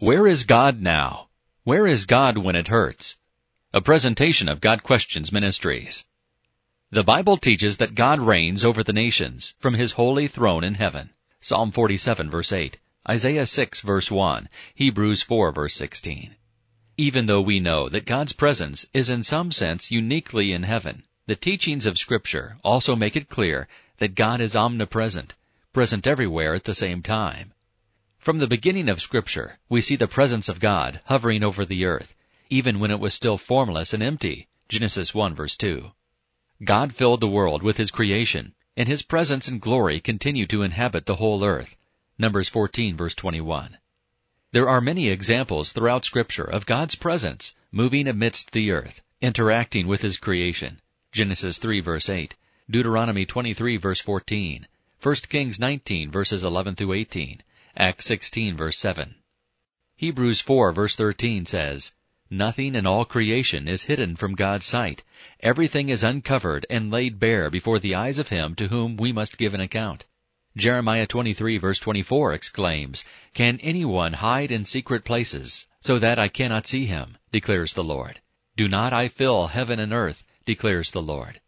Where is God now? Where is God when it hurts? A presentation of Got Questions Ministries. The Bible teaches that God reigns over the nations from his holy throne in heaven. Psalm 47 verse 8, Isaiah 6 verse 1, Hebrews 4 verse 16. Even though we know that God's presence is in some sense uniquely in heaven, the teachings of scripture also make it clear that God is omnipresent, present everywhere at the same time. From the beginning of Scripture, we see the presence of God hovering over the earth, even when it was still formless and empty. Genesis 1 verse 2. God filled the world with His creation, and His presence and glory continue to inhabit the whole earth. Numbers 14 verse 21. There are many examples throughout Scripture of God's presence moving amidst the earth, interacting with His creation. Genesis 3 verse 8, Deuteronomy 23 verse 14, 1 Kings 19 verses 11 through 18, Acts 16 verse 7. Hebrews 4 verse 13 says, Nothing in all creation is hidden from God's sight. Everything is uncovered and laid bare before the eyes of him to whom we must give an account. Jeremiah 23 verse 24 exclaims, Can anyone hide in secret places, so that I cannot see him, declares the Lord. Do not I fill heaven and earth, declares the Lord.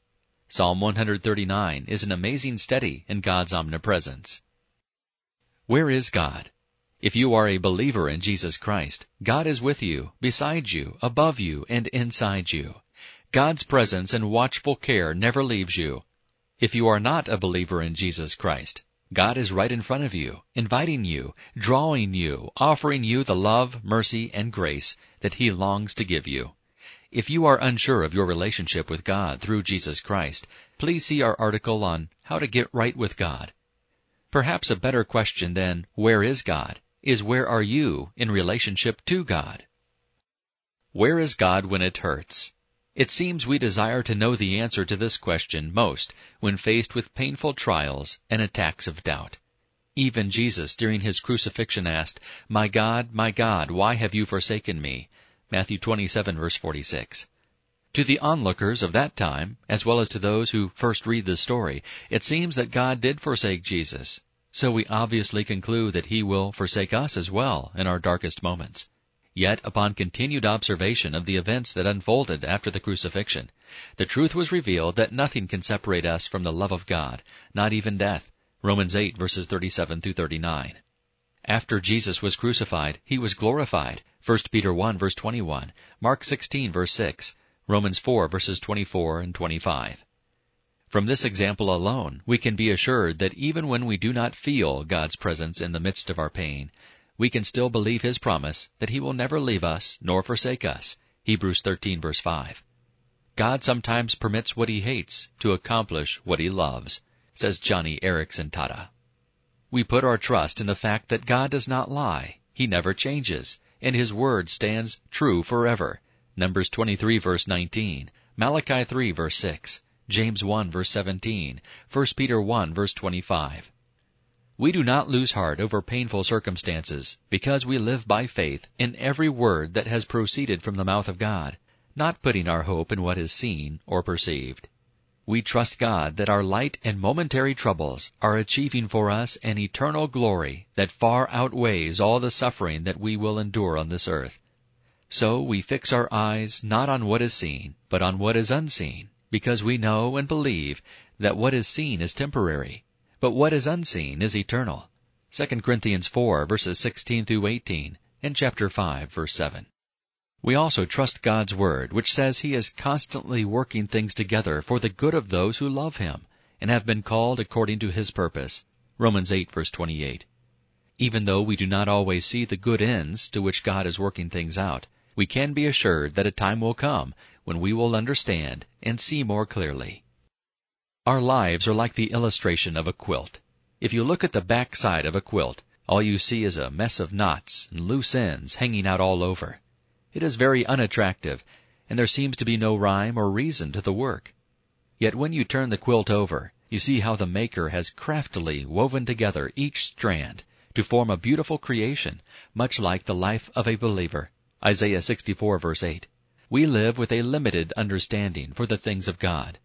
Psalm 139 is an amazing study in God's omnipresence. Where is God? If you are a believer in Jesus Christ, God is with you, beside you, above you, and inside you. God's presence and watchful care never leaves you. If you are not a believer in Jesus Christ, God is right in front of you, inviting you, drawing you, offering you the love, mercy, and grace that He longs to give you. If you are unsure of your relationship with God through Jesus Christ, please see our article on How to Get Right with God Perhaps a better question than, where is God, is where are you in relationship to God? Where is God when it hurts? It seems we desire to know the answer to this question most when faced with painful trials and attacks of doubt. Even Jesus during his crucifixion asked, My God, my God, why have you forsaken me? Matthew 27 verse 46. To the onlookers of that time, as well as to those who first read the story, it seems that God did forsake Jesus, so we obviously conclude that he will forsake us as well in our darkest moments. Yet, upon continued observation of the events that unfolded after the crucifixion, the truth was revealed that nothing can separate us from the love of God, not even death. Romans 8 verses 37 through 39. After Jesus was crucified, he was glorified. 1 Peter 1 verse 21, Mark 16 verse 6, Romans 4 verses 24 and 25. From this example alone, we can be assured that even when we do not feel God's presence in the midst of our pain, we can still believe His promise that He will never leave us nor forsake us. Hebrews 13 verse 5. God sometimes permits what He hates to accomplish what He loves, says Joni Eareckson Tada. We put our trust in the fact that God does not lie. He never changes, and His word stands true forever. Numbers 23 verse 19, Malachi 3 verse 6. James 1 verse 17, 1 Peter 1 verse 25. We do not lose heart over painful circumstances because we live by faith in every word that has proceeded from the mouth of God, not putting our hope in what is seen or perceived. We trust God that our light and momentary troubles are achieving for us an eternal glory that far outweighs all the suffering that we will endure on this earth. So we fix our eyes not on what is seen, but on what is unseen, because we know and believe that what is seen is temporary, but what is unseen is eternal. 2 Corinthians 4 verses 16 through 18 and chapter 5 verse 7. We also trust God's word, which says he is constantly working things together for the good of those who love him and have been called according to his purpose. Romans 8 verse 28. Even though we do not always see the good ends to which God is working things out, we can be assured that a time will come when we will understand and see more clearly. Our lives are like the illustration of a quilt. If you look at the back side of a quilt, all you see is a mess of knots and loose ends hanging out all over. It is very unattractive, and there seems to be no rhyme or reason to the work. Yet when you turn the quilt over, you see how the maker has craftily woven together each strand to form a beautiful creation, much like the life of a believer. Isaiah 64 verse 8. We live with a limited understanding for the things of God.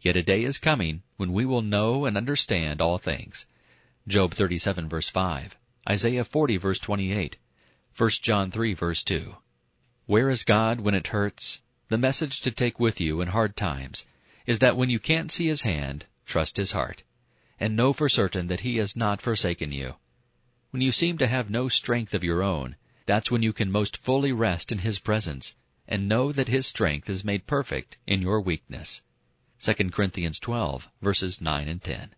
Yet a day is coming when we will know and understand all things. Job 37 verse 5, Isaiah 40 verse 28, 1 John 3 verse 2. Where is God when it hurts? The message to take with you in hard times is that when you can't see His hand, trust His heart, and know for certain that He has not forsaken you. When you seem to have no strength of your own, that's when you can most fully rest in His presence and know that His strength is made perfect in your weakness. 2 Corinthians 12 verses 9 and 10.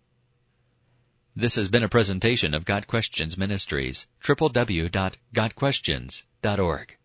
This has been a presentation of Got Questions Ministries, www.gotquestions.org.